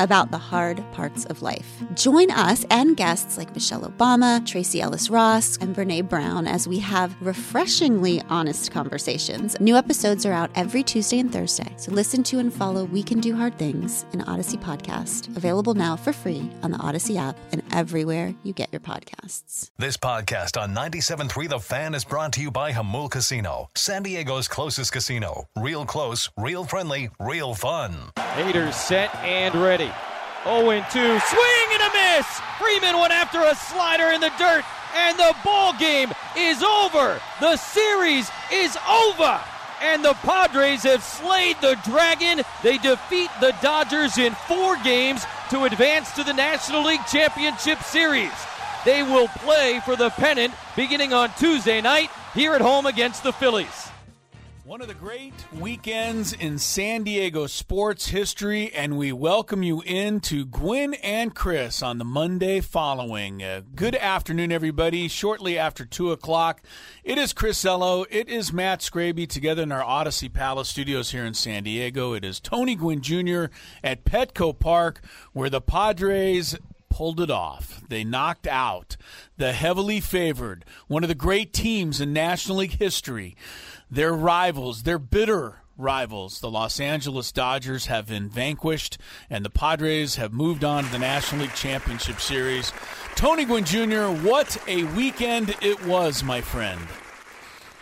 about the hard parts of life. Join us and guests like Michelle Obama, Tracee Ellis Ross, and Brene Brown as we have refreshingly honest conversations. New episodes are out every Tuesday and Thursday, so listen to and follow We Can Do Hard Things, an Audacy podcast, available now for free on the Audacy app and everywhere you get your podcasts. This podcast on 97.3 The Fan is brought to you by Jamul Casino, San Diego's closest casino. Real close, real friendly, real fun. Haters set and ready. 0 2. Swing and a miss. Freeman went after a slider in the dirt, and the ball game is over. The series is over. And the Padres have slayed the Dragon. They defeat the Dodgers in four games to advance to the National League Championship Series. They will play for the pennant beginning on Tuesday night here at home against the Phillies. One of the great weekends in San Diego sports history, and we welcome you in to Gwynn and Chris on the Monday following. Uh, good afternoon, everybody. Shortly after 2 o'clock, it is Chris Ello. It is Matt Scraby together in our Audacy Palace studios here in San Diego. It is Tony Gwynn Jr. at Petco Park, where the Padres pulled it off. They knocked out the heavily favored, one of the great teams in National League history. Their rivals, their bitter rivals, the Los Angeles Dodgers, have been vanquished, and the Padres have moved on to the National League Championship Series. Tony Gwynn Jr., what a weekend it was, my friend.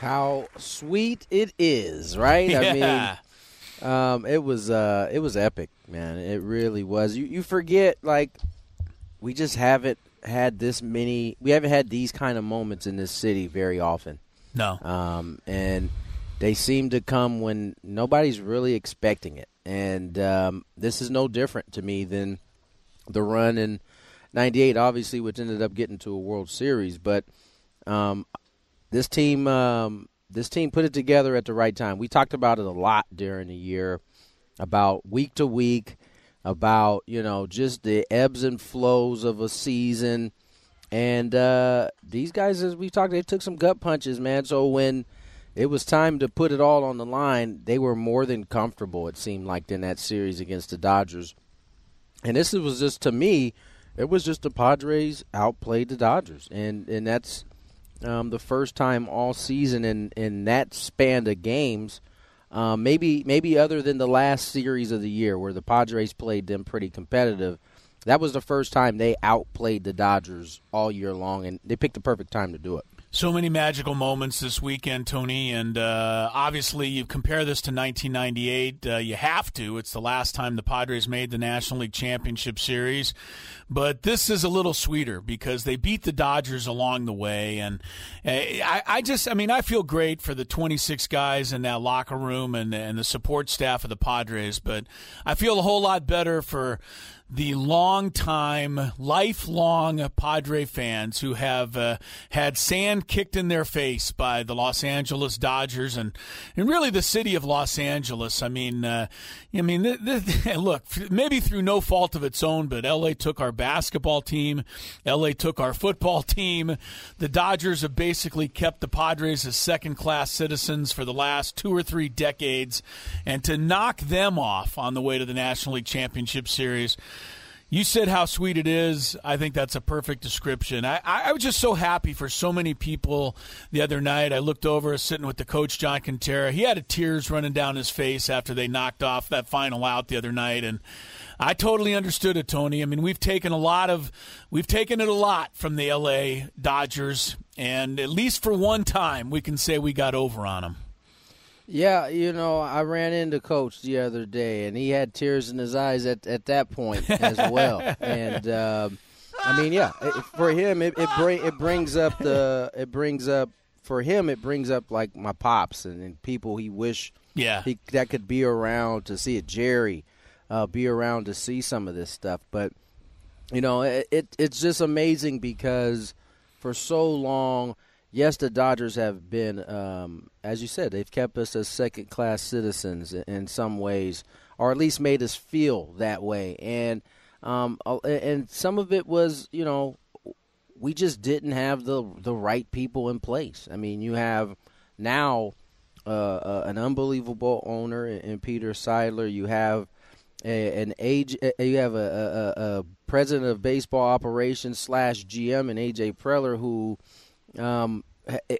How sweet it is, right? Yeah. I mean, um, it was uh, it was epic, man. It really was. You you forget like we just haven't had this many. We haven't had these kind of moments in this city very often. No. Um, and they seem to come when nobody's really expecting it. And um, this is no different to me than the run in '98, obviously, which ended up getting to a World Series. But um, this team, um, this team put it together at the right time. We talked about it a lot during the year, about week to week, about you know just the ebbs and flows of a season. And uh, these guys, as we talked, they took some gut punches, man. So when it was time to put it all on the line, they were more than comfortable. It seemed like in that series against the Dodgers. And this was just to me, it was just the Padres outplayed the Dodgers, and and that's um, the first time all season in in that span of games. Um, maybe maybe other than the last series of the year where the Padres played them pretty competitive. That was the first time they outplayed the Dodgers all year long, and they picked the perfect time to do it. So many magical moments this weekend, Tony, and uh, obviously you compare this to 1998. Uh, you have to. It's the last time the Padres made the National League Championship Series, but this is a little sweeter because they beat the Dodgers along the way, and uh, I, I just, I mean, I feel great for the 26 guys in that locker room and and the support staff of the Padres, but I feel a whole lot better for the long-time, lifelong Padre fans who have uh, had sand kicked in their face by the Los Angeles Dodgers and and really the city of Los Angeles. I mean, uh, I mean, look, maybe through no fault of its own, but LA took our basketball team, LA took our football team. The Dodgers have basically kept the Padres as second-class citizens for the last two or three decades, and to knock them off on the way to the National League Championship Series. You said how sweet it is. I think that's a perfect description. I, I was just so happy for so many people the other night. I looked over, sitting with the coach, John Quintera. He had tears running down his face after they knocked off that final out the other night. And I totally understood it, Tony. I mean, we've taken a lot of, we've taken it a lot from the LA Dodgers. And at least for one time, we can say we got over on them. Yeah, you know, I ran into Coach the other day, and he had tears in his eyes at, at that point as well. and um, I mean, yeah, it, for him, it it, bring, it brings up the it brings up for him it brings up like my pops and, and people he wish yeah he, that could be around to see it. Jerry, uh, be around to see some of this stuff, but you know, it, it it's just amazing because for so long yes, the Dodgers have been, um, as you said, they've kept us as second class citizens in some ways, or at least made us feel that way. And um, and some of it was, you know, we just didn't have the the right people in place. I mean, you have now uh, uh, an unbelievable owner in, Peter Seidler. You have a, an age. You have a, a, a, president of baseball operations slash GM and AJ Preller who um,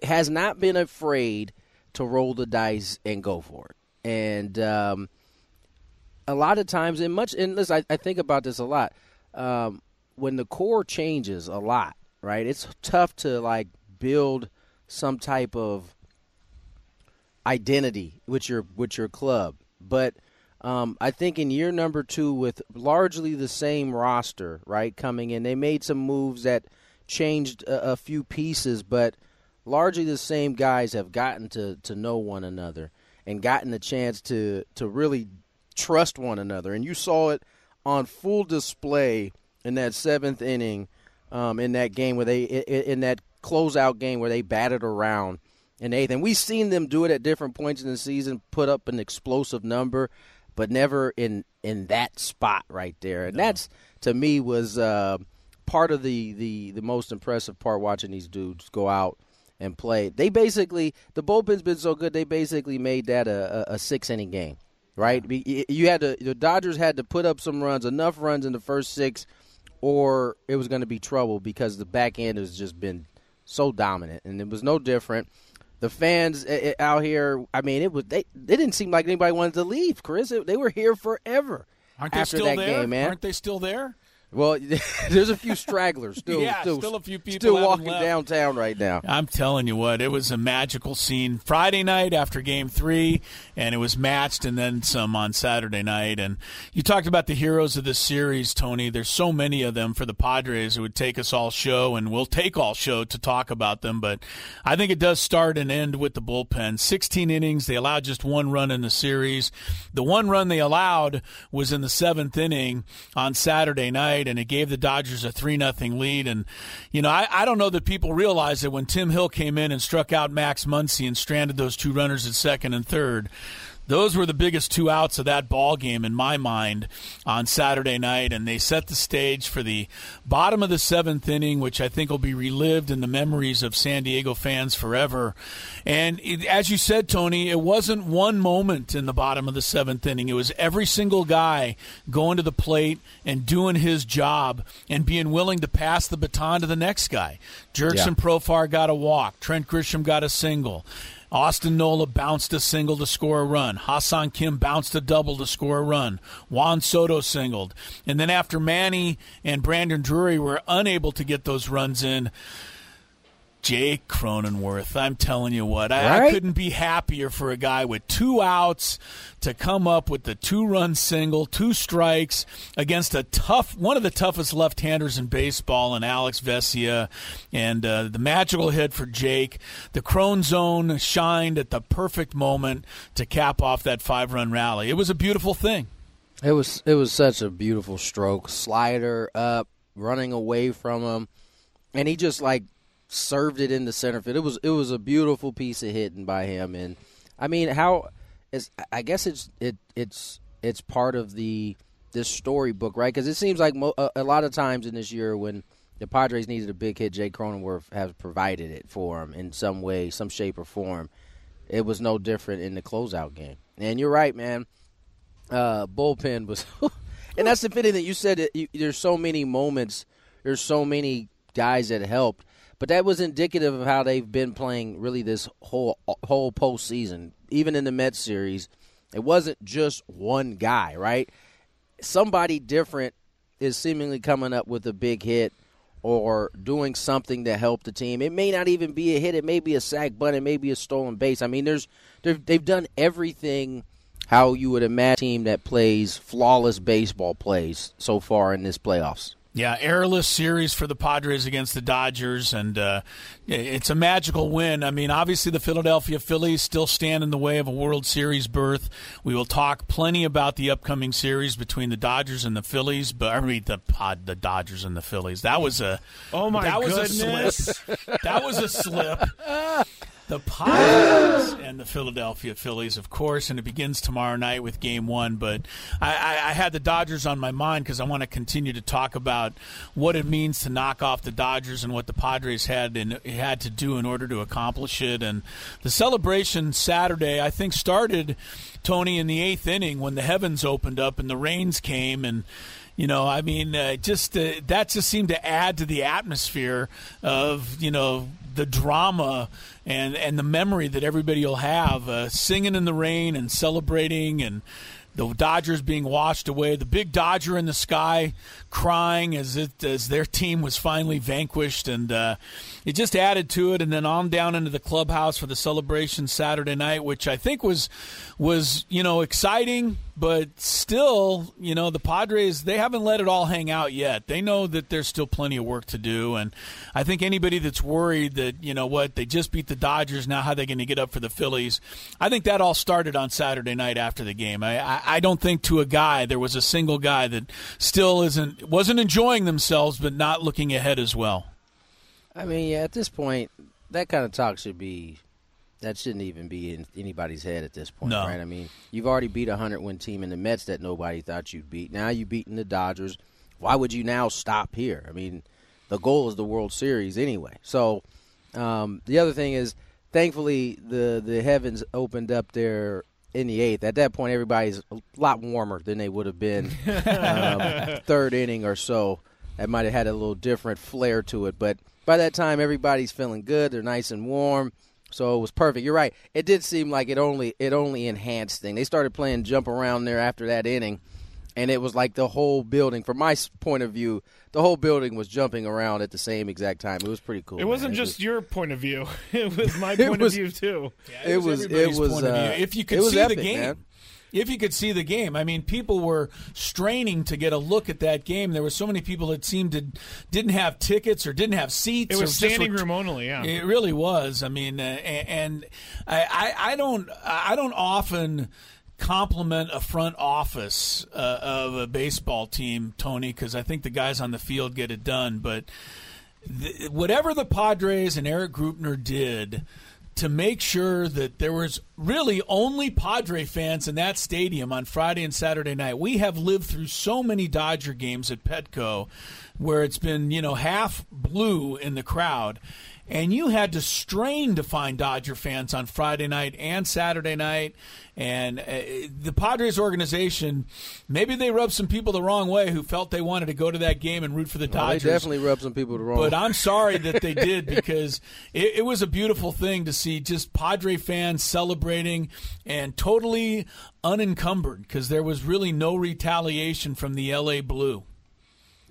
has not been afraid to roll the dice and go for it. And um, a lot of times, and much, and listen, I, I think about this a lot. Um, when the core changes a lot, right? It's tough to like build some type of identity with your with your club. But um, I think in year number two, with largely the same roster, right, coming in, they made some moves that changed a, a few pieces, but largely the same guys have gotten to, to know one another and gotten the chance to to really trust one another. And you saw it on full display in that seventh inning um, in that game where they in that closeout game where they batted around in eighth. And we've seen them do it at different points in the season, put up an explosive number, but never in in that spot right there. And no. that's to me was uh, part of the, the the most impressive part watching these dudes go out and play. They basically the bullpen's been so good they basically made that a, a, a six inning game, right? You had to the Dodgers had to put up some runs, enough runs in the first six or it was going to be trouble because the back end has just been so dominant, and it was no different. The fans eh, eh, out here, I mean, it was they. They didn't seem like anybody wanted to leave, Chris. They were here forever. Aren't they still there? Game, man. Aren't they still there? Well, there's a few stragglers still. yeah, still, still a few people still walking left. downtown right now. I'm telling you what, it was a magical scene Friday night after Game Three, and it was matched, and then some on Saturday night. And you talked about the heroes of this series, Tony. There's so many of them for the Padres. It would take us all show, and we'll take all show to talk about them. But I think it does start and end with the bullpen. 16 innings. They allowed just one run in the series. The one run they allowed was in the seventh inning on Saturday night, and it gave the Dodgers a 3 nothing lead. And, you know, I, I don't know that people realize that when Tim Hill came in and struck out Max Muncy and stranded those two runners at second and third, those were the biggest two outs of that ball game in my mind on Saturday night, and they set the stage for the bottom of the seventh inning, which I think will be relived in the memories of San Diego fans forever. And it, as you said, Tony, it wasn't one moment in the bottom of the seventh inning. It was every single guy going to the plate and doing his job and being willing to pass the baton to the next guy. Jurickson yeah. Profar got a walk. Trent Grisham got a single. Austin Nola bounced a single to score a run. Ha-Seong Kim bounced a double to score a run. Juan Soto singled. And then after Manny and Brandon Drury were unable to get those runs in, Jake Cronenworth. I'm telling you what, I, right? I, couldn't be happier for a guy with two outs to come up with the two run single, two strikes against a tough, one of the toughest left handers in baseball, and Alex Vesia. And uh, the magical hit for Jake. The Crone zone shined at the perfect moment to cap off that five run rally. It was a beautiful thing. It was it was such a beautiful stroke. Slider up, running away from him. And he just like served it in the center field. It was it was a beautiful piece of hitting by him, and I mean how is I guess it's it it's it's part of the this storybook, right? Because it seems like mo- a, a, lot of times in this year when the Padres needed a big hit, Jay Cronenworth has provided it for them in some way, some shape or form. It was no different in the closeout game. And you're right, man. Uh, bullpen was, and that's the fitting that you said. That you, there's so many moments. There's so many guys that helped. But that was indicative of how they've been playing really this whole whole postseason. Even in the Mets series, it wasn't just one guy, right? Somebody different is seemingly coming up with a big hit or doing something to help the team. It may not even be a hit. It may be a sac bunt. It may be a stolen base. I mean, there's they've done everything how you would imagine a team that plays flawless baseball plays so far in this playoffs. Yeah, airless series for the Padres against the Dodgers, and uh, it's a magical win. I mean, obviously the Philadelphia Phillies still stand in the way of a World Series berth. We will talk plenty about the upcoming series between the Dodgers and the Phillies, but I mean the pod, the Dodgers and the Phillies. That was a oh my that goodness. was a slip. that was a slip. the Padres and the Philadelphia Phillies, of course, and it begins tomorrow night with Game One. But I, I, I had the Dodgers on my mind because I want to continue to talk about what it means to knock off the Dodgers and what the Padres had and had to do in order to accomplish it. And the celebration Saturday, I think, started Tony in the eighth inning when the heavens opened up and the rains came and you know, I mean, uh, just uh, that just seemed to add to the atmosphere of you know the drama and and the memory that everybody will have uh, singing in the rain and celebrating and the Dodgers being washed away, the big Dodger in the sky crying as it as their team was finally vanquished, and uh, it just added to it. And then on down into the clubhouse for the celebration Saturday night, which I think was was you know exciting, but still, you know, the Padres they haven't let it all hang out yet. They know that there's still plenty of work to do, and I think anybody that's worried that you know what they just beat the Dodgers, now how they going to get up for the Phillies? I think that all started on Saturday night after the game. I, I I don't think to a guy there was a single guy that still isn't wasn't enjoying themselves, but not looking ahead as well. I mean, yeah, at this point, that kind of talk should be that shouldn't even be in anybody's head at this point, No. right? I mean, you've already beat a hundred win team in the Mets that nobody thought you'd beat. Now you've beaten the Dodgers. Why would you now stop here? I mean, the goal is the World Series anyway. So um, the other thing is, thankfully, the the heavens opened up there in the eighth. At that point, everybody's a lot warmer than they would have been um, third inning or so. That might have had a little different flair to it, but by that time, everybody's feeling good. They're nice and warm, so it was perfect. You're right. It did seem like it only it only enhanced thing. They started playing jump around there after that inning, and it was like the whole building. From my point of view, the whole building was jumping around at the same exact time. It was pretty cool. It wasn't man. just your point of view; it was my point was- of view too. it was it everybody's was point of view. uh, if you could it was see epic, the game. man. If you could see the game, I mean, people were straining to get a look at that game. There were so many people that seemed to didn't have tickets or didn't have seats. It or was standing were- room only. Yeah, It really was. I mean, uh, and I, I, I don't, I don't often compliment a front office uh, of a baseball team, Tony, because I think the guys on the field get it done. But th- whatever the Padres and Erik Greupner did to make sure that there was really only Padre fans in that stadium on Friday and Saturday night. We have lived through so many Dodger games at Petco where it's been, you know, half blue in the crowd. And you had to strain to find Dodger fans on Friday night and Saturday night. And uh, the Padres organization, maybe they rubbed some people the wrong way who felt they wanted to go to that game and root for the Well, they Dodgers. definitely rubbed some people the wrong. Way. But I'm sorry that they did because it, it was a beautiful thing to see just Padre fans celebrating and totally unencumbered because there was really no retaliation from the LA Blue.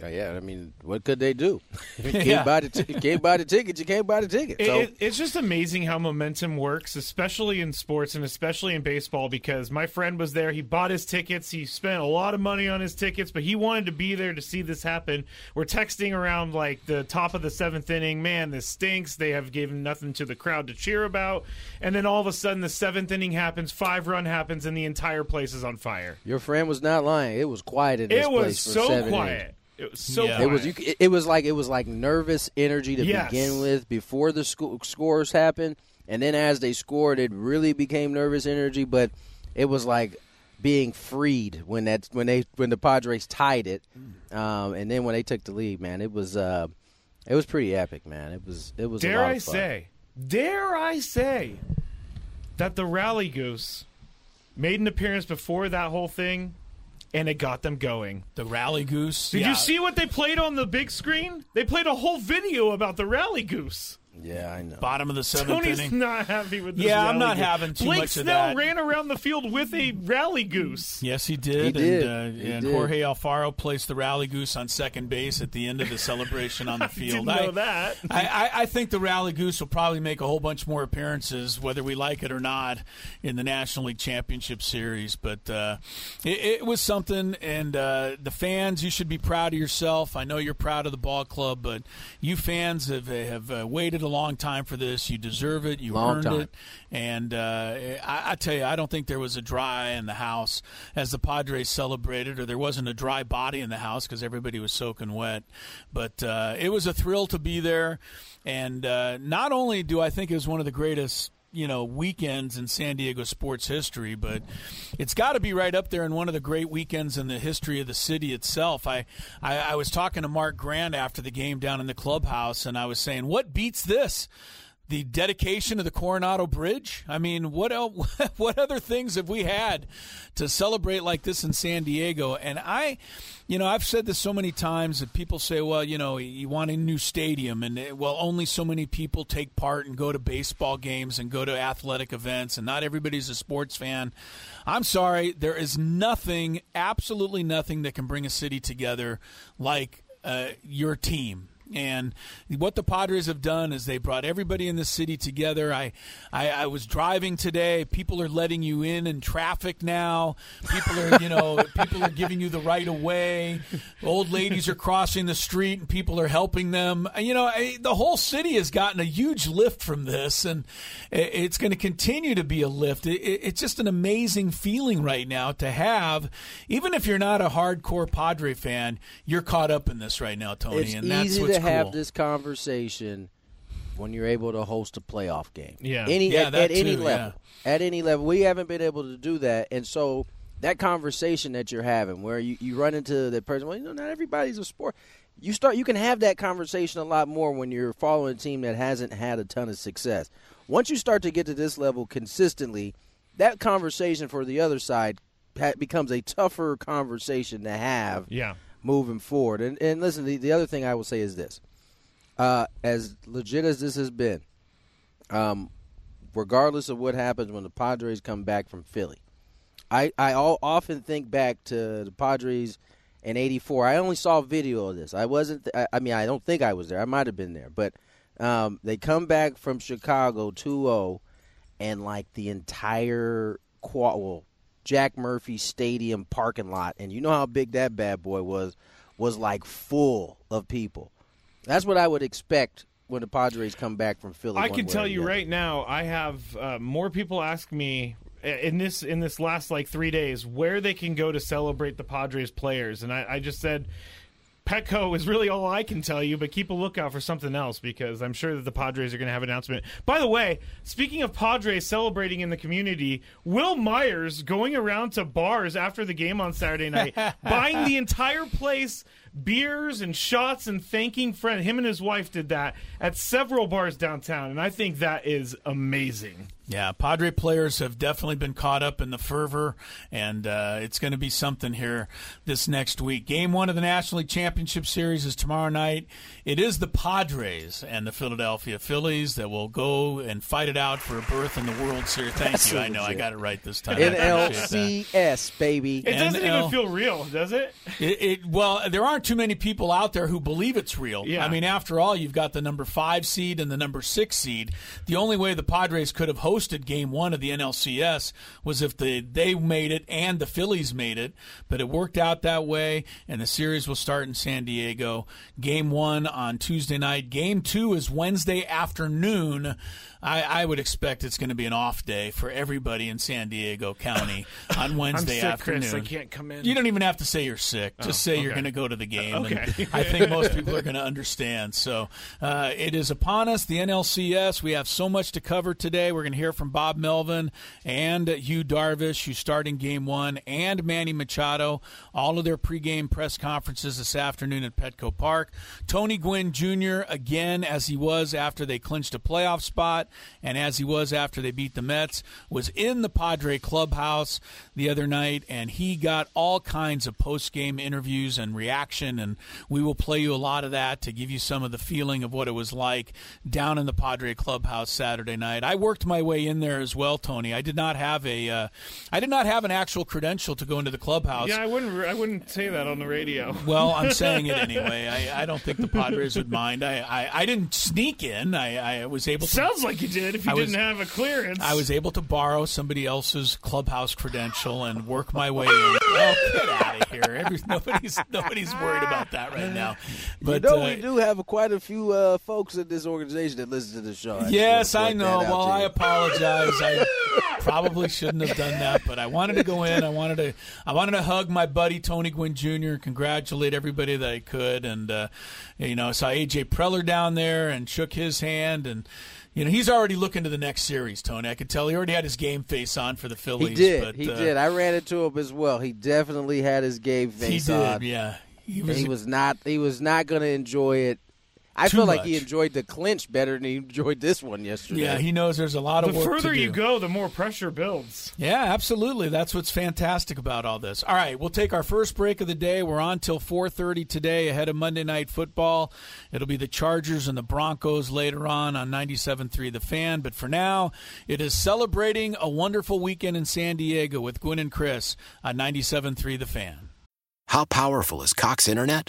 Yeah, yeah, I mean, what could they do? you can't Yeah. buy the t- you can't buy the ticket. You can't buy the ticket. So it- it's just amazing how momentum works, especially in sports and especially in baseball. Because my friend was there, he bought his tickets, he spent a lot of money on his tickets, but he wanted to be there to see this happen. We're texting around like the top of the seventh inning. Man, this stinks. They have given nothing to the crowd to cheer about, and then all of a sudden, the seventh inning happens, five run happens, and the entire place is on fire. your friend was not lying. It was quiet in this It was place for so seven quiet. innings. It was so Yeah. It was you, it- it was like it was like nervous energy to Yes. begin with before the sco- scores happened, and then as they scored, it really became nervous energy. But it was like being freed when that when they when the Padres tied it, um, and then when they took the lead. Man, it was uh, it was pretty epic. Man, it was it was. a Dare lot I of fun. say, dare I say that the Rally Goose made an appearance before that whole thing and it got them going. The Rally Goose. Did yeah. you see what they played on the big screen? They played a whole video about the Rally Goose. Yeah, I know. Bottom of the seventh Tony's inning. not happy with this. Yeah, I'm rally not goose. having too Blake much of Snell that. ran around the field with a rally goose. Yes, he did. He did. And, uh, He and did. Jorge Alfaro placed the rally goose on second base at the end of the celebration on the field. Didn't know that. I, I, I think the rally goose will probably make a whole bunch more appearances, whether we like it or not, in the National League Championship Series. But uh, it, it was something, and uh, the fans, you should be proud of yourself. I know you're proud of the ball club, but you fans have have uh, waited a long time for this. You deserve it. You Long earned time. it. And uh, I, I tell you, I don't think there was a dry in the house as the Padres celebrated, or there wasn't a dry body in the house because everybody was soaking wet. But uh, it was a thrill to be there. And uh, not only do I think it was one of the greatest you know weekends in San Diego sports history, but it's got to be right up there in one of the great weekends in the history of the city itself. I, I I was talking to Mark Grant after the game down in the clubhouse, and I was saying, what beats this? The dedication of the Coronado Bridge. I mean, what el what other things have we had to celebrate like this in San Diego? And I, you know, I've said this so many times that people say, well, you know, you want a new stadium, and eh, well, only so many people take part and go to baseball games and go to athletic events, and not everybody's a sports fan. I'm sorry, there is nothing, absolutely nothing that can bring a city together like uh, your team. And what the Padres have done is they brought everybody in the city together. I, I, I was driving today. People are letting you in in traffic now. People are, you know, people are giving you the right of way. Old ladies are crossing the street and people are helping them. You know, I, the whole city has gotten a huge lift from this, and it- it's going to continue to be a lift. It, it- it's just an amazing feeling right now to have. Even if you're not a hardcore Padre fan, you're caught up in this right now, Tony, It's and that's what's to have cool. this conversation when you're able to host a playoff game. Yeah. Any Yeah, at, that at any too, level. At any level. We haven't been able to do that. And so that conversation that you're having where you, you run into the person, well, you know, not everybody's a sport. You start you can have that conversation a lot more when you're following a team that hasn't had a ton of success. Once you start to get to this level consistently, that conversation for the other side becomes a tougher conversation to have Yeah. Moving forward. And and listen, the, the other thing I will say is this: uh, as legit as this has been, um, regardless of what happens when the Padres come back from Philly, I I all, often think back to the Padres in '84. I only saw video of this. I wasn't. I, I mean, I don't think I was there. I might have been there, but um, they come back from Chicago 2-0, and like the entire qua- well, Jack Murphy Stadium parking lot, and you know how big that bad boy was, was like full of people. That's what I would expect when the Padres come back from Philly. I can tell you right now, I have uh, more people ask me in this in this last like three days where they can go to celebrate the Padres players, and I, I just said. Petco is really all I can tell you, but keep a lookout for something else because I'm sure that the Padres are going to have an announcement. By the way, speaking of Padres celebrating in the community, Wil Myers going around to bars after the game on Saturday night, buying the entire place beers and shots and thanking friend. Him and his wife did that at several bars downtown, and I think that is amazing. Yeah, Padre players have definitely been caught up in the fervor, and uh, it's going to be something here this next week. Game one of the National League Championship Series is tomorrow night. It is the Padres and the Philadelphia Phillies that will go and fight it out for a berth in the World Series. Thank That's you. so I know I got it right this time. I appreciate that. NLCS baby. It doesn't NL. even feel real, does it? It, it, well, there aren't too many people out there who believe it's real. Yeah. I mean, after all, you've got the number five seed and the number six seed. The only way the Padres could have hosted Game One of the NLCS was if the they made it and the Phillies made it. But it worked out that way, and the series will start in San Diego. Game One on Tuesday night. Game Two is Wednesday afternoon. I, I would expect it's going to be an off day for everybody in San Diego County on I'm Wednesday sick, afternoon. Chris. I can't come in. You don't even have to say you're sick. Just say you're going to go to the game. and Okay. I think most people are going to understand. So uh, it is upon us, the NLCS. We have so much to cover today. We're going to hear from Bob Melvin and Yu Darvish, who's starting game one, and Manny Machado. All of their pregame press conferences this afternoon at Petco Park. Tony Gwynn Jr., again, as he was after they clinched a playoff spot and as he was after they beat the Mets, was in the Padre clubhouse the other night, and he got all kinds of post game interviews and reaction. and we will play you a lot of that to give you some of the feeling of what it was like down in the Padre clubhouse Saturday night. I worked my way in there as well, Tony. I did not have a, uh, I did not have an actual credential to go into the clubhouse. Yeah, I wouldn't. I wouldn't say that on the radio. Well, I'm saying it anyway. I, I don't think the Padres would mind. I, I, I didn't sneak in. I, I was able to. Sounds like you did. If you I was- didn't have a clearance, I was able to borrow somebody else's clubhouse credential and work my way in. Oh, get out of here! Every, nobody's nobody's worried about that right now. But you know, uh, we do have quite a few uh, folks in this organization that listen to the show. just Yes, I know. that Well, I apologize. I probably shouldn't have done that, but I wanted to go in. I wanted to. I wanted to hug my buddy Tony Gwynn Jr. Congratulate everybody that I could, and uh, you know, I saw AJ Preller down there and shook his hand, and you know, he's already looking to the next series. Tony, I could tell he already had his game face on for the Phillies. He did. But, he uh, did. I ran into him as well. He definitely had his game He face did. on. Yeah. He was. He was not. He was not going to enjoy it. I Too feel like he enjoyed the clinch better than he enjoyed this one yesterday. yeah, he knows there's a lot the of work further to you do. go, the more pressure builds. Yeah, absolutely. That's what's fantastic about all this. All right, we'll take our first break of the day. We're on till 4:30 today ahead of Monday Night Football. It'll be the Chargers and the Broncos later on on 97.3 The Fan, but for now, it is celebrating a wonderful weekend in San Diego with Gwynn and Chris on 97.3 The Fan. How powerful is Cox Internet?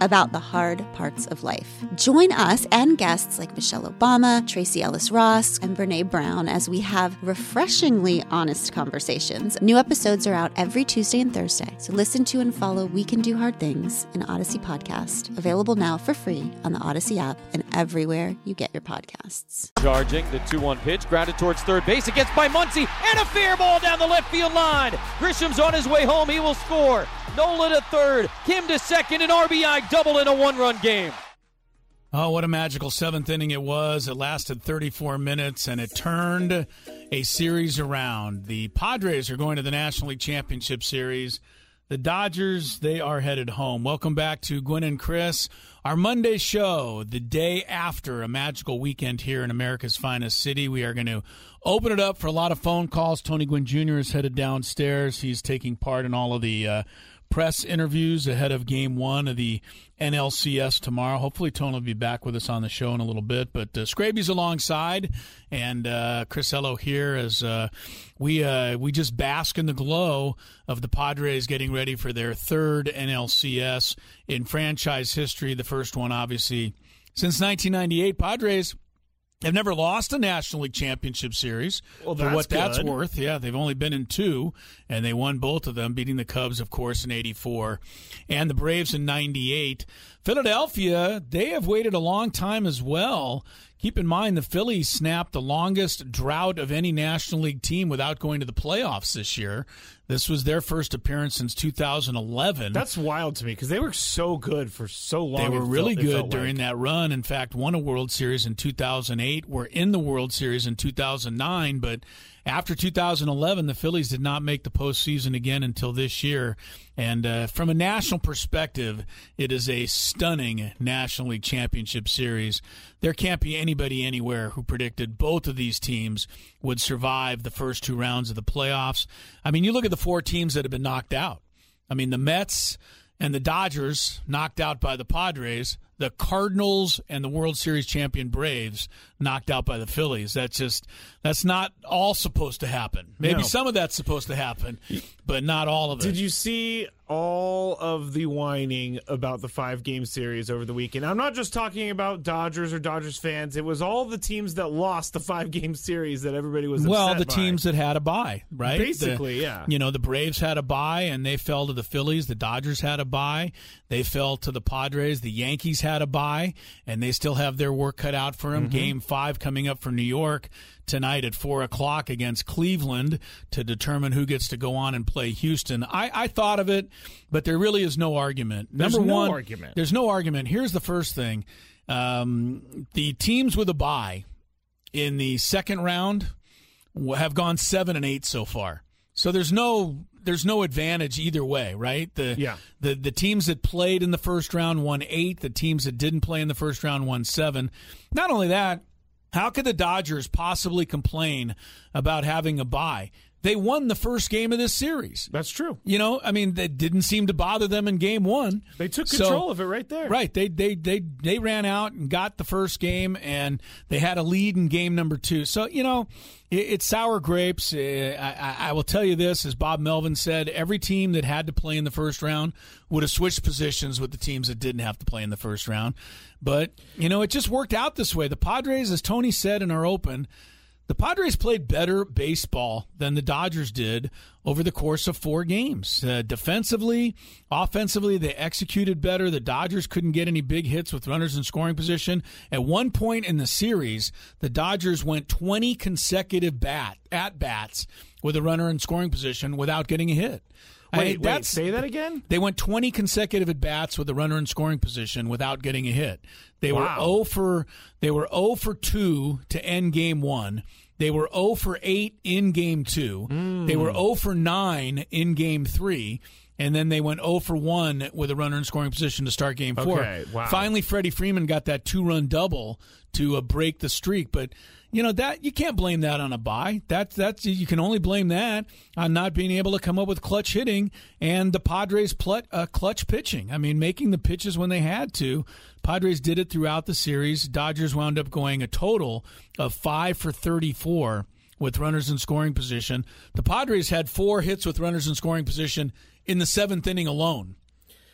about the hard parts of life. Join us and guests like Michelle Obama, Tracee Ellis Ross, and Brene Brown as we have refreshingly honest conversations. New episodes are out every Tuesday and Thursday, so listen to and follow We Can Do Hard Things, an Audacy podcast, available now for free on the Audacy app and everywhere you get your podcasts. Charging the 2 1 pitch, grounded towards third base, against by Muncy, and a fair ball down the left field line. Grisham's on his way home, he will score. Nola to third, Kim to second, an RBI double in a one run game. Oh, what a magical seventh inning it was. It lasted 34 minutes and it turned a series around. The Padres are going to the National League Championship Series. The Dodgers, they are headed home. Welcome back to Gwynn and Chris, our Monday show, the day after a magical weekend here in America's finest city. We are going to open it up for a lot of phone calls. Tony Gwynn Jr. is headed downstairs. He's taking part in all of the uh, press interviews ahead of game one of the NLCS tomorrow. Hopefully, Tony will be back with us on the show in a little bit. But uh, Scraby's alongside, and uh, Chris Ello here as uh, we uh, we just bask in the glow of the Padres getting ready for their third NLCS in franchise history. The first one, obviously, since 1998. Padres have never lost a National League Championship Series. Well, for what that's worth, yeah, they've only been in two, and they won both of them, beating the Cubs, of course, in '84, and the Braves in '98. Philadelphia, they have waited a long time as well. Keep in mind, the Phillies snapped the longest drought of any National League team without going to the playoffs this year. This was their first appearance since 2011. That's wild to me because they were so good for so long. They were really felt- good during like. that run. In fact, won a World Series in 2008. Were in the World Series in 2009, but after 2011, the Phillies did not make the postseason again until this year. And uh, from a national perspective, it is a stunning National League Championship Series. There can't be anybody anywhere who predicted both of these teams would survive the first two rounds of the playoffs. I mean, you look at the four teams that have been knocked out. I mean, the Mets and the Dodgers knocked out by the Padres. The Cardinals and the World Series champion Braves knocked out by the Phillies. That's just that's not all supposed to happen. Maybe No. some of that's supposed to happen, but not all of it. Did you see all of the whining about the five game series over the weekend? I'm not just talking about Dodgers or Dodgers fans. It was all the teams that lost the five game series that everybody was well, the by. teams that had a buy, right? Basically, The- yeah. You know, the Braves had a buy and they fell to the Phillies. The Dodgers had a buy. They fell to the Padres. The Yankees had had a bye, and they still have their work cut out for them. Mm-hmm. Game five coming up for New York tonight at four o'clock against Cleveland to determine who gets to go on and play Houston. I, I thought of it, but there really is no argument. There's Number no one, argument. there's no argument. Here's the first thing: um, the teams with a bye in the second round have gone seven and eight so far. So there's no there's no advantage either way, right? The Yeah. the the teams that played in the first round won eight. The teams that didn't play in the first round won seven. Not only that, how could the Dodgers possibly complain about having a bye? They won the first game of this series. That's true. You know, I mean, that didn't seem to bother them in game one. They took So- control of it right there. Right. They they they they ran out and got the first game, and they had a lead in game number two. So you know, it, it's sour grapes. Uh, I, I- I will tell you this, as Bob Melvin said, every team that had to play in the first round would have switched positions with the teams that didn't have to play in the first round. But you know, it just worked out this way. The Padres, as Tony said in our open. The Padres played better baseball than the Dodgers did over the course of four games. Uh, defensively, offensively, they executed better. The Dodgers couldn't get any big hits with runners in scoring position. At one point in the series, the Dodgers went 20 consecutive bat at bats with a runner in scoring position without getting a hit. Wait, mean, wait, say that again? they went 20 consecutive at bats with a runner in scoring position without getting a hit. They Wow. were 0 for they were 0 for 2 to end game 1. They were 0 for 8 in game 2. They were 0 for 9 in game 3. And then they went 0 for 1 with a runner in scoring position to start game 4. Okay, wow. Finally Freddie Freeman got that two-run double to uh, break the streak, but you know that you can't blame that on a bye. That's that's you can only blame that on not being able to come up with clutch hitting and the Padres plut, uh, clutch pitching. I mean, making the pitches when they had to. Padres did it throughout the series. Dodgers wound up going a total of five for thirty-four with runners in scoring position. The Padres had four hits with runners in scoring position in the seventh inning alone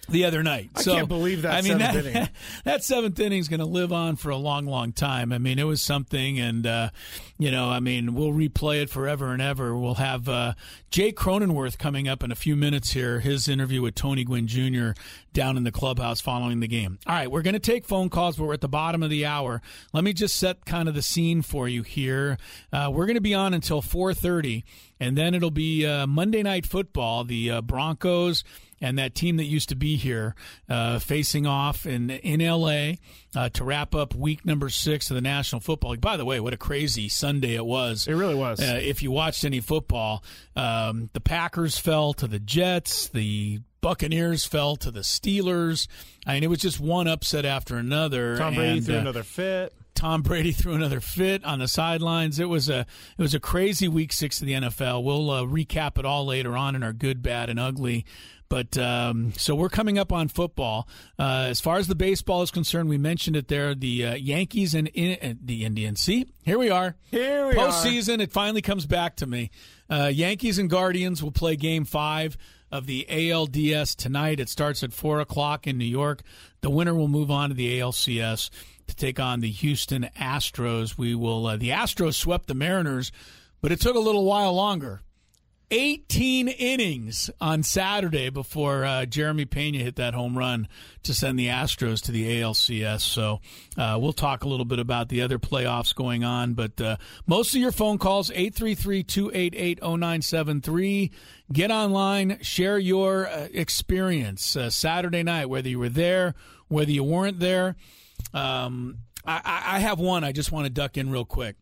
the other night. I so, can't believe that I mean, seventh that, inning. that seventh inning is going to live on for a long, long time. I mean, it was something, and uh, you know, I mean, we'll replay it forever and ever. We'll have uh, Jay Cronenworth coming up in a few minutes here. His interview with Tony Gwynn Jr. down in the clubhouse following the game. All right, we're going to take phone calls, but we're at the bottom of the hour. Let me just set kind of the scene for you here. Uh, we're going to be on until four thirty, and then it'll be uh, Monday Night Football. The uh, Broncos and that team that used to be here uh, facing off in in LA uh, to wrap up week number six of the National Football League. By the way, what a crazy Sunday it was! It really was. Uh, if you watched any football, um, the Packers fell to the Jets. The Buccaneers fell to the Steelers. I mean, it was just one upset after another. Tom Brady and, threw uh, another fit. Tom Brady threw another fit on the sidelines. It was a it was a crazy week six of the NFL. We'll uh, recap it all later on in our good, bad, and ugly. But um, so we're coming up on football. Uh, as far as the baseball is concerned, we mentioned it there. The uh, Yankees and in, uh, the Indians. See, here we are. Here we are Postseason. It finally comes back to me. Uh, Yankees and Guardians will play Game Five of the ALDS tonight. It starts at four o'clock in New York. The winner will move on to the ALCS to take on the Houston Astros. We will. Uh, the Astros swept the Mariners, but it took a little while longer. 18 innings on Saturday before uh, Jeremy Pena hit that home run to send the Astros to the ALCS. So uh, we'll talk a little bit about the other playoffs going on. But uh, most of your phone calls, 833 288 0973. Get online, share your uh, experience uh, Saturday night, whether you were there, whether you weren't there. Um, I, I have one I just want to duck in real quick.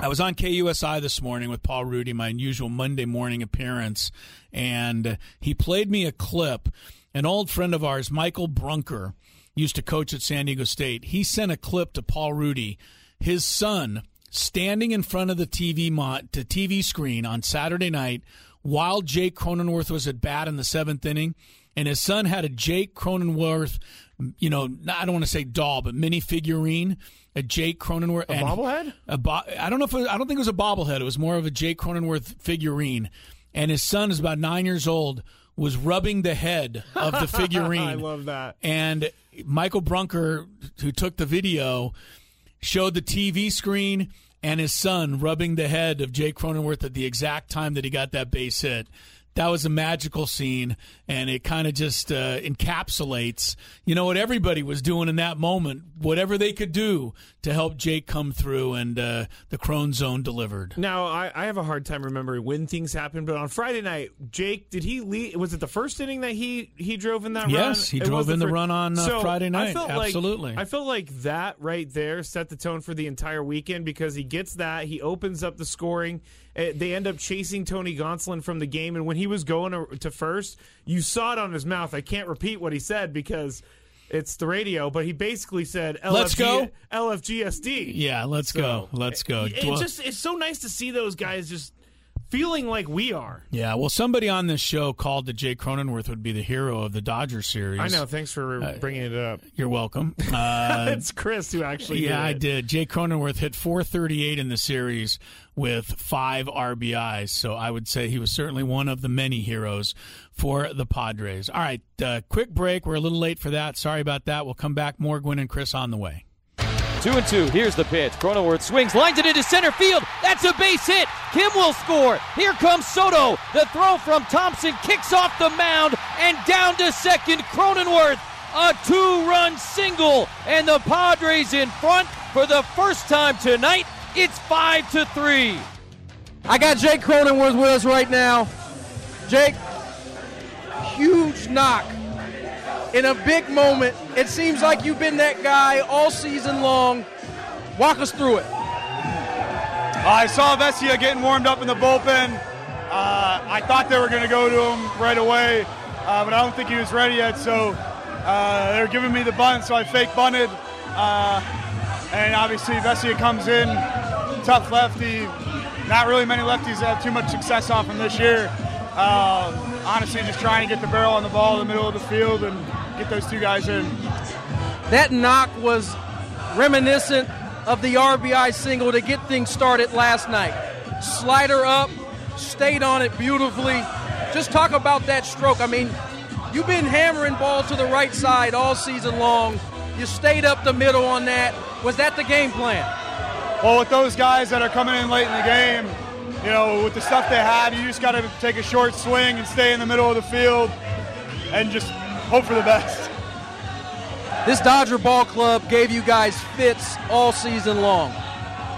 I was on KUSI this morning with Paul Rudy, my usual Monday morning appearance, and he played me a clip. An old friend of ours, Michael Brunker, used to coach at San Diego State. He sent a clip to Paul Rudy, his son standing in front of the TV mo- to TV screen on Saturday night while Jake Cronenworth was at bat in the seventh inning, and his son had a Jake Cronenworth, you know, I don't want to say doll, but mini figurine, a Jake Cronenworth, A bobblehead? a bo- I don't know if it, I don't think it was a bobblehead. It was more of a Jake Cronenworth figurine, and his son is about nine years old. Was rubbing the head of the figurine. I love that. And Michael Brunker, who took the video, showed the TV screen and his son rubbing the head of Jake Cronenworth at the exact time that he got that base hit. That was a magical scene, and it kind of just uh, encapsulates, you know, what everybody was doing in that moment, whatever they could do to help Jake come through, and uh, the Crone Zone delivered. Now, I, I, have a hard time remembering when things happened, but on Friday night, Jake, did he lead? Was it the first inning that he he drove in that yes, run? Yes, he drove in the, run on uh, so Friday night. I Absolutely. Like, I felt like that right there set the tone for the entire weekend because he gets that, he opens up the scoring. Eh, they end up chasing Tony Gonsolin from the game, and when he was going to first, you saw it on his mouth. I can't repeat what he said because it's the radio, but he basically said, LFG, "Let's go, LFGSD." Yeah, let's so, go, let's go. It, it just it's so nice to see those guys just feeling like we are. Yeah, well, somebody on this show called that Jay Cronenworth would be the hero of the Dodger series. I know. Thanks for uh, bringing it up. You're welcome. Uh, it's Chris who actually. Yeah, did I did. Jay Cronenworth hit 438 in the series with five RBIs, so I would say he was certainly one of the many heroes for the Padres. All right, uh, quick break. We're a little late for that. Sorry about that. We'll come back more. Gwynn and Chris on the way. Two and two. Here's the pitch. Cronenworth swings, lines it into center field. That's a base hit. Kim will score. Here comes Soto. The throw from Thompson kicks off the mound and down to second. Cronenworth. A two run single. And the Padres in front for the first time tonight. It's five to three. I got Jake Cronenworth with us right now. Jake, huge knock in a big moment. It seems like you've been that guy all season long. Walk us through it. I saw Vesia getting warmed up in the bullpen. Uh, I thought they were going to go to him right away, uh, but I don't think he was ready yet. So uh, they're giving me the bunt, so I fake bunted. Uh, and obviously, Vesia comes in, tough lefty. Not really many lefties have too much success off him this year. Uh, honestly, just trying to get the barrel on the ball in the middle of the field and get those two guys in. That knock was reminiscent of the RBI single to get things started last night. Slider up, stayed on it beautifully. Just talk about that stroke. I mean, you've been hammering ball to the right side all season long. You stayed up the middle on that. Was that the game plan? Well, with those guys that are coming in late in the game, you know, with the stuff they have, you just got to take a short swing and stay in the middle of the field and just hope for the best. This Dodger ball club gave you guys fits all season long.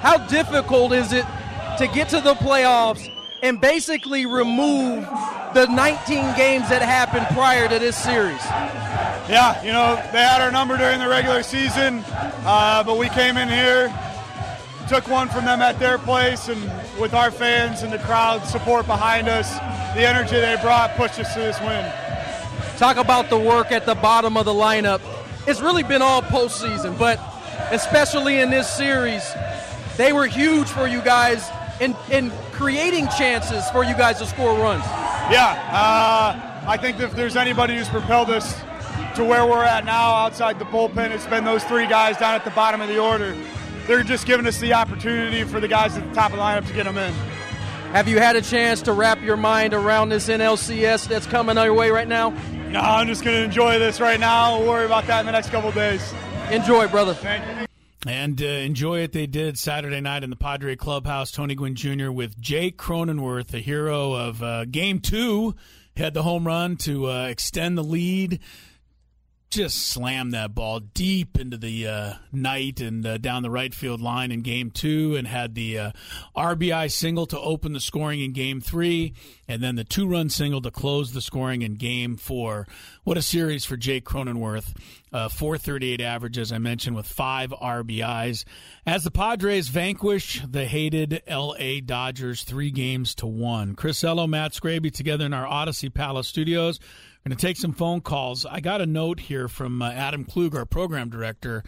How difficult is it to get to the playoffs and basically remove the 19 games that happened prior to this series? Yeah, you know, they had our number during the regular season, uh, but we came in here, took one from them at their place, and with our fans and the crowd support behind us, the energy they brought pushed us to this win. Talk about the work at the bottom of the lineup. It's really been all postseason, but especially in this series, they were huge for you guys in, in creating chances for you guys to score runs. Yeah, uh, I think if there's anybody who's propelled us to where we're at now outside the bullpen, it's been those three guys down at the bottom of the order. They're just giving us the opportunity for the guys at the top of the lineup to get them in. Have you had a chance to wrap your mind around this NLCS that's coming our way right now? No, I'm just going to enjoy this right now. We'll worry about that in the next couple days. Enjoy, brother. Thank you. And uh, enjoy it. They did Saturday night in the Padre Clubhouse. Tony Gwynn Jr. with Jake Cronenworth, the hero of uh, Game Two, had the home run to uh, extend the lead just slammed that ball deep into the uh, night and uh, down the right field line in game two, and had the uh, RBI single to open the scoring in game three, and then the two run single to close the scoring in game four. What a series for Jake Cronenworth. Uh, 438 average, as I mentioned, with five RBIs. As the Padres vanquish the hated LA Dodgers three games to one. Chris Ello, Matt Scraby together in our Audacy Palace studios. We're going to take some phone calls. I got a note here from uh, Adam Klug, our program director,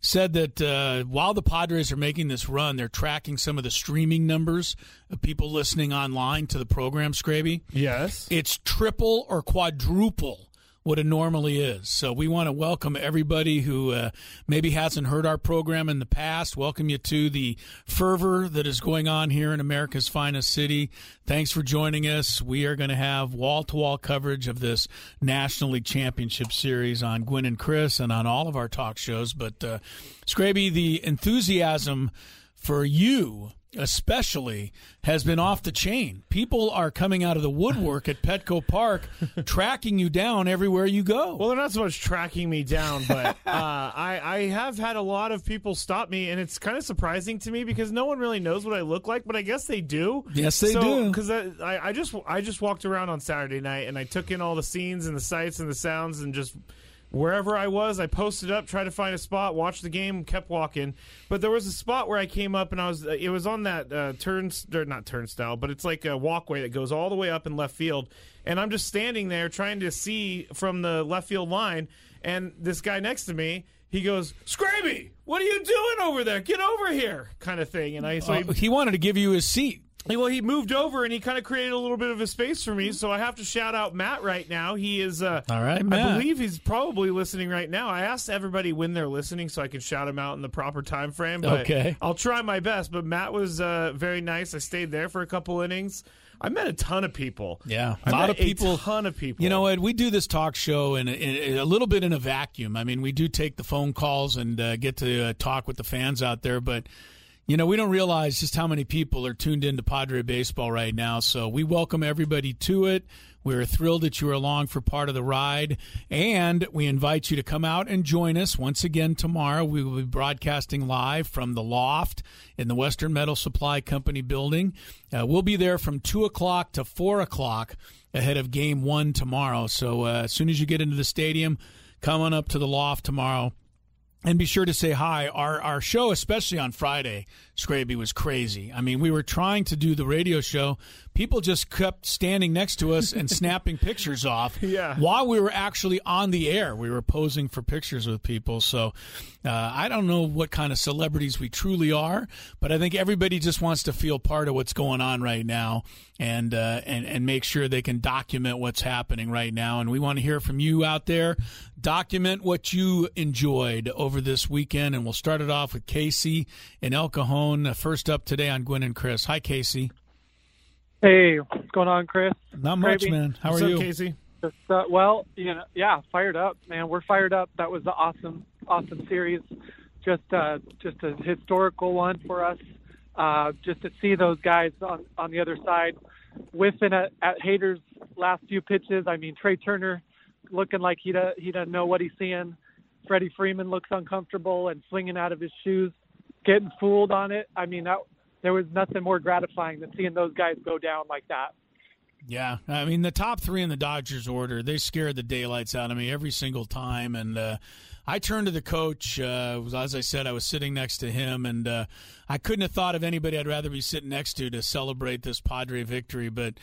said that uh, while the Padres are making this run, they're tracking some of the streaming numbers of people listening online to the program, Scraby. Yes. It's triple or quadruple what it normally is. So we want to welcome everybody who uh, maybe hasn't heard our program in the past. Welcome you to the fervor that is going on here in America's finest city. Thanks for joining us. We are going to have wall to wall coverage of this National League Championship Series on Gwynn and Chris and on all of our talk shows. But uh, Scraby, the enthusiasm for you especially has been off the chain. People are coming out of the woodwork at Petco Park, tracking you down everywhere you go. Well, they're not so much tracking me down, but uh, I, I have had a lot of people stop me, and it's kind of surprising to me because no one really knows what I look like, but I guess they do. Yes, they so, do. Because I, I just I just walked around on Saturday night and I took in all the scenes and the sights and the sounds and just wherever I was, I posted up, tried to find a spot, watched the game, kept walking. But there was a spot where I came up and I was, it was on that uh, turn, or not turnstile, but it's like a walkway that goes all the way up in left field. And I'm just standing there trying to see from the left field line. And this guy next to me, he goes, Scraby, what are you doing over there? Get over here, kind of thing. And I, so uh, he, he wanted to give you his seat. Well, he moved over and he kind of created a little bit of a space for me. So I have to shout out Matt right now. He is, uh, All right, I believe he's probably listening right now. I asked everybody when they're listening so I can shout him out in the proper time frame. But Okay. I'll try my best. But Matt was uh, very nice. I stayed there for a couple innings. I met a ton of people. Yeah, I a lot of people. A ton of people. You know what? We do this talk show in a, in a little bit in a vacuum. I mean, we do take the phone calls and uh, get to uh, talk with the fans out there, but you know, we don't realize just how many people are tuned into Padre baseball right now. So we welcome everybody to it. We're thrilled that you are along for part of the ride, and we invite you to come out and join us once again tomorrow. We will be broadcasting live from the loft in the Western Metal Supply Company building. Uh, we'll be there from two o'clock to four o'clock ahead of Game One tomorrow. So uh, as soon as you get into the stadium, come on up to the loft tomorrow and be sure to say hi. Our our show, especially on Friday, Scraby was crazy. I mean, we were trying to do the radio show. People just kept standing next to us and snapping pictures off. Yeah. While we were actually on the air, we were posing for pictures with people. So uh, I don't know what kind of celebrities we truly are, but I think everybody just wants to feel part of what's going on right now and uh, and and make sure they can document what's happening right now. And we want to hear from you out there. Document what you enjoyed over this weekend, and we'll start it off with Casey and El Cajon. Uh, first up today on Gwynn and Chris. Hi, Casey. Hey, what's going on, Chris? Not much, Gravy. man. How What's are up, you? Casey? Just, uh, well, you know, yeah, fired up, man. We're fired up. That was an awesome, awesome series. Just, uh, just a historical one for us. Uh, just to see those guys on on the other side, whiffing at, at Hader's last few pitches. I mean, Trea Turner looking like he do, he doesn't know what he's seeing. Freddie Freeman looks uncomfortable and swinging out of his shoes, getting fooled on it. I mean, that there was nothing more gratifying than seeing those guys go down like that. Yeah, I mean the top three in the Dodgers order, they scared the daylights out of me every single time, and uh, I turned to the coach. Uh, as I said, I was sitting next to him, and uh, I couldn't have thought of anybody I'd rather be sitting next to to celebrate this Padre victory. But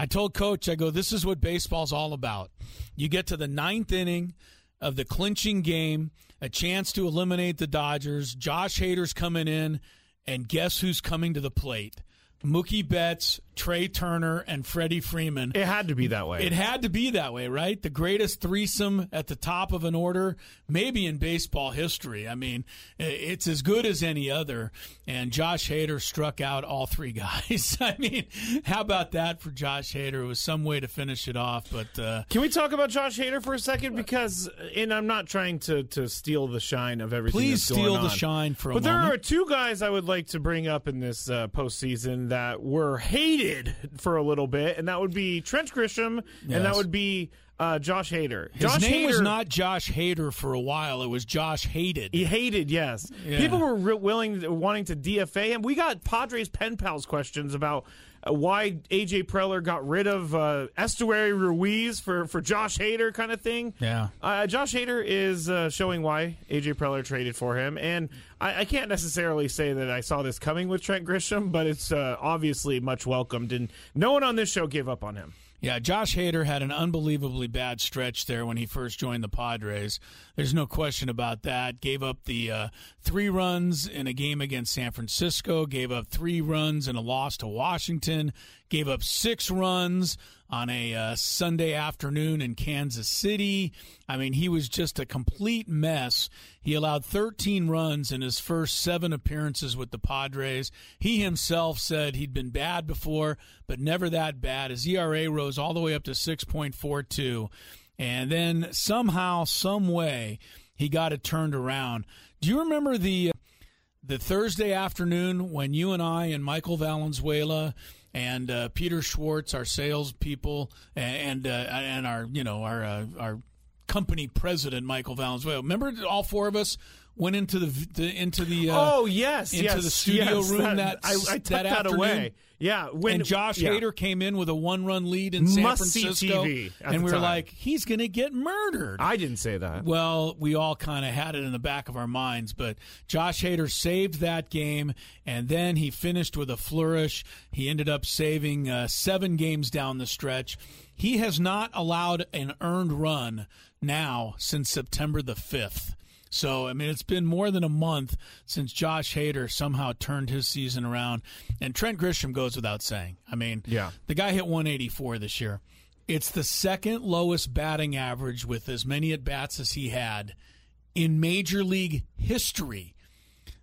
I told coach, I go, this is what baseball's all about. You get to the ninth inning of the clinching game, a chance to eliminate the Dodgers. Josh Hader's coming in, and guess who's coming to the plate? Mookie Betts, Trea Turner, and Freddie Freeman. It had to be that way. It had to be that way, right? The greatest threesome at the top of an order, maybe in baseball history. I mean, it's as good as any other. And Josh Hader struck out all three guys. I mean, how about that for Josh Hader? It was some way to finish it off, but uh, Can we talk about Josh Hader for a second? Because, and I'm not trying to, to steal the shine of everything. please that's going steal the shine for a But there moment. are two guys I would like to bring up in this uh, postseason that were hated for a little bit, and that would be Trent Grisham, and that would be uh, Josh Hader. His Josh name Hader, was not Josh Hader for a while. It was Josh Hated. He hated, yes. Yeah. People were re- willing, wanting to DFA him. We got Padres pen pals questions about why AJ Preller got rid of uh, Esteury Ruiz for, for Josh Hader, kind of thing. Yeah. Uh, Josh Hader is uh, showing why AJ Preller traded for him, and I, I can't necessarily say that I saw this coming with Trent Grisham, but it's uh, obviously much welcomed, and no one on this show gave up on him. Yeah, Josh Hader had an unbelievably bad stretch there when he first joined the Padres. There's no question about that. Gave up the uh, three runs in a game against San Francisco, gave up three runs in a loss to Washington, gave up six runs on a uh, Sunday afternoon in Kansas City. I mean, he was just a complete mess. He allowed 13 runs in his first seven appearances with the Padres. He himself said he'd been bad before, but never that bad. His ERA rose all the way up to 6.42. And then somehow, some way, he got it turned around. Do you remember the the Thursday afternoon when you and I and Michael Valenzuela and uh, Peter Schwartz, our salespeople, and uh, and our you know our uh, our company president Michael Valenzuela. Remember, all four of us went into the, the into the uh, oh yes into yes, the studio yes, room that, I, I took that, that, away. Yeah, when and Josh yeah. Hader came in with a one-run lead in San Must-see Francisco, TV and we were time. like, he's going to get murdered. I didn't say that. Well, we all kind of had it in the back of our minds, but Josh Hader saved that game, and then he finished with a flourish. He ended up saving uh, seven games down the stretch. He has not allowed an earned run now since September the 5th. So, I mean, it's been more than a month since Josh Hader somehow turned his season around. And Trent Grisham goes without saying. I mean, Yeah. the guy hit 184 this year. It's the second lowest batting average with as many at bats as he had in Major League history.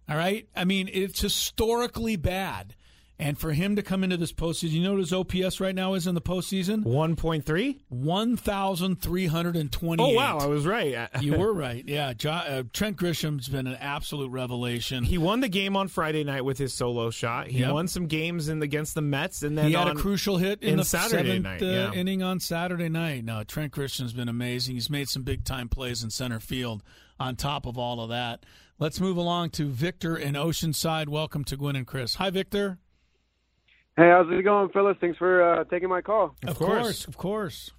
All right? I mean, it's historically bad. And for him to come into this postseason, you know what his OPS right now is in the postseason? 1.3? 1,328. Oh wow, I was right. you were right. Yeah. Uh, Trent Grisham's been an absolute revelation. He won the game on Friday night with his solo shot. He Yep. won some games in against the Mets, and then he had on- a crucial hit in, in the Saturday seventh night, uh, inning on Saturday night. No, Trent Grisham's been amazing. He's made some big time plays in center field. On top of all of that, let's move along to Victor in Oceanside. Welcome to Gwynn and Chris. Hi, Victor. Hey, how's it going, fellas? Thanks for uh, taking my call. Of course, of course.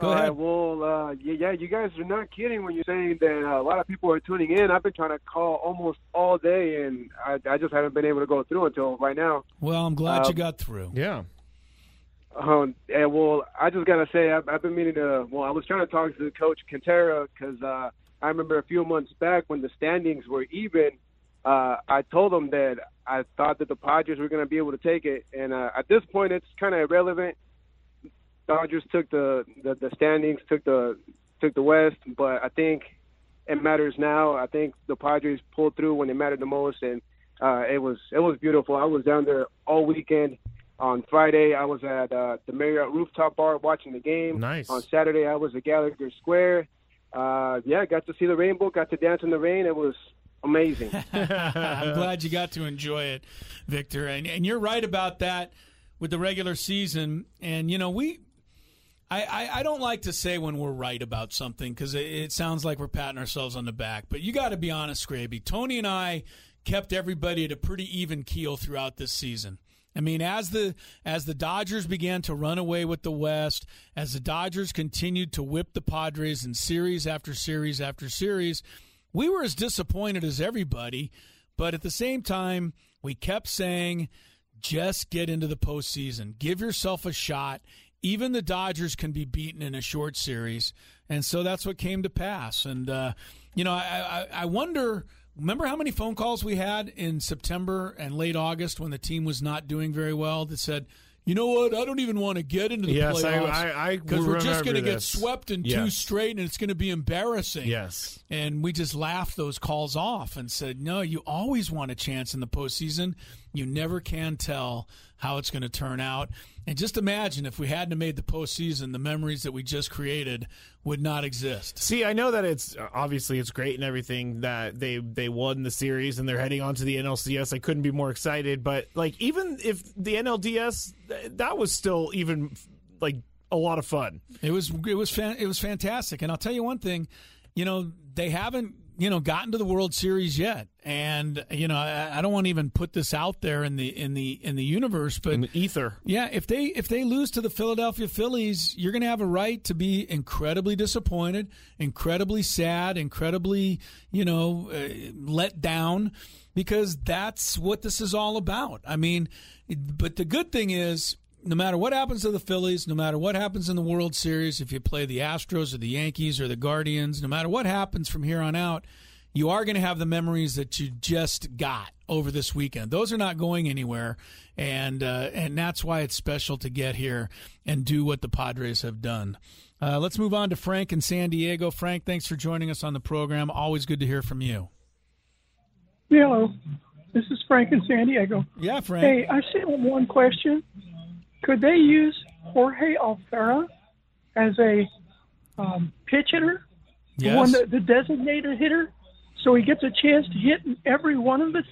Go All ahead. right, well, uh, yeah, yeah, you guys are not kidding when you're saying that uh, a lot of people are tuning in. I've been trying to call almost all day, and I, I just haven't been able to go through until right now. Well, I'm glad Uh, you got through. Yeah. Um, and well, I just gotta say, I've, I've been meaning to. Well, I was trying to talk to Coach Quintera because uh, I remember a few months back when the standings were even. Uh, I told them that I thought that the Padres were going to be able to take it, and uh, at this point, it's kind of irrelevant. Dodgers took the, the the standings, took the took the West, but I think it matters now. I think the Padres pulled through when it mattered the most, and uh, it was it was beautiful. I was down there all weekend. On Friday, I was at uh, the Marriott rooftop bar watching the game. Nice. On Saturday, I was at Gallagher Square. Uh, yeah, got to see the rainbow, got to dance in the rain. It was amazing. I'm glad you got to enjoy it, Victor. And and you're right about that with the regular season. And you know we. I, I, I don't like to say when we're right about something because it, it sounds like we're patting ourselves on the back. But you got to be honest, Scraby. Tony and I kept everybody at a pretty even keel throughout this season. I mean, as the as the Dodgers began to run away with the West, as the Dodgers continued to whip the Padres in series after series after series, we were as disappointed as everybody. But at the same time, we kept saying, just get into the postseason, give yourself a shot. Even the Dodgers can be beaten in a short series, and so that's what came to pass. And uh, you know, I, I, I wonder. Remember how many phone calls we had in September and late August when the team was not doing very well that said, you know what, I don't even want to get into the Yes, playoffs because we're just going to get swept in two straight and it's going to be embarrassing. Yes. And we just laughed those calls off and said, no, you always want a chance in the postseason. You never can tell how it's going to turn out. And just imagine if we hadn't made the postseason, the memories that we just created would not exist. See, I know that it's obviously it's great and everything that they they won the series and they're heading on to the NLCS. I couldn't be more excited, but like even if the NLDS that was still even like a lot of fun. It was it was fan, it was fantastic, and I'll tell you one thing, you know they haven't you know gotten to the World Series yet, and you know I, I don't want to even put this out there in the in the in the universe, but ether. Yeah, if they if they lose to the Philadelphia Phillies, you're going to have a right to be incredibly disappointed, incredibly sad, incredibly you know uh, let down, because that's what this is all about. I mean, but the good thing is no matter what happens to the Phillies, no matter what happens in the World Series, if you play the Astros or the Yankees or the Guardians, no matter what happens from here on out, you are going to have the memories that you just got over this weekend. Those are not going anywhere, and uh, and that's why it's special to get here and do what the Padres have done. Uh, let's move on to Frank in San Diego. Frank, thanks for joining us on the program. Always good to hear from you. Hello, this is Frank in San Diego. Yeah, Frank. Hey, I have one question. Could they use Jorge Alfaro as a um, pitch hitter, the Yes. one that, the designated hitter, so he gets a chance to hit in every one of us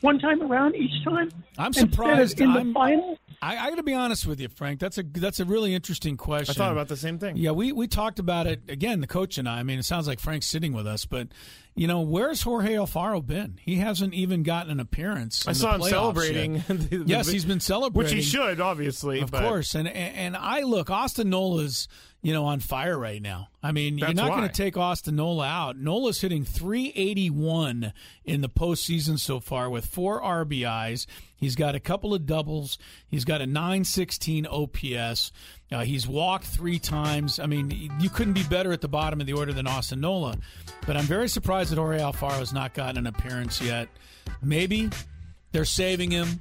one time around each time. I'm surprised. in the I'm- final. I, I got to be honest with you, Frank. That's a that's a really interesting question. I thought about the same thing. Yeah, we we talked about it again. The coach and I. I mean, it sounds like Frank's sitting with us, but you know, where's Jorge Alfaro been? He hasn't even gotten an appearance. I saw him celebrating. the- the- yes, he's been celebrating, which he should, obviously. of but course. And, and and I look, Austin Nola's you know on fire right now. I mean, you're not going to take Austin Nola out. Nola's hitting 381 in the postseason so far with four RBIs. He's got a couple of doubles. He's got a 916 OPS. Uh, he's walked three times. I mean, you couldn't be better at the bottom of the order than Austin Nola. But I'm very surprised that Jorge Alfaro has not gotten an appearance yet. Maybe they're saving him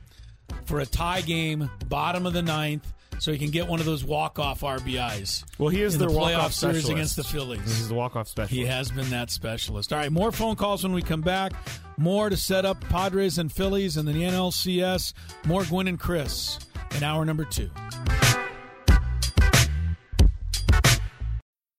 for a tie game, bottom of the ninth, so he can get one of those walk-off RBIs. Well, he is in their the playoff walk-off series specialist. against the Phillies. This is the walk-off specialist. He has been that specialist. All right, more phone calls when we come back. More to set up Padres and Phillies and the NLCS. More Gwynn and Chris in hour number two.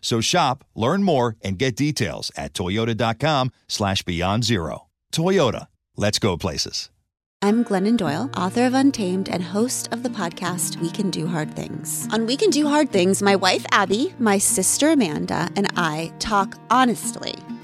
So shop, learn more, and get details at toyota.com slash beyond zero. Toyota, let's go places. I'm Glennon Doyle, author of Untamed and host of the podcast We Can Do Hard Things. On We Can Do Hard Things, my wife Abby, my sister Amanda, and I talk honestly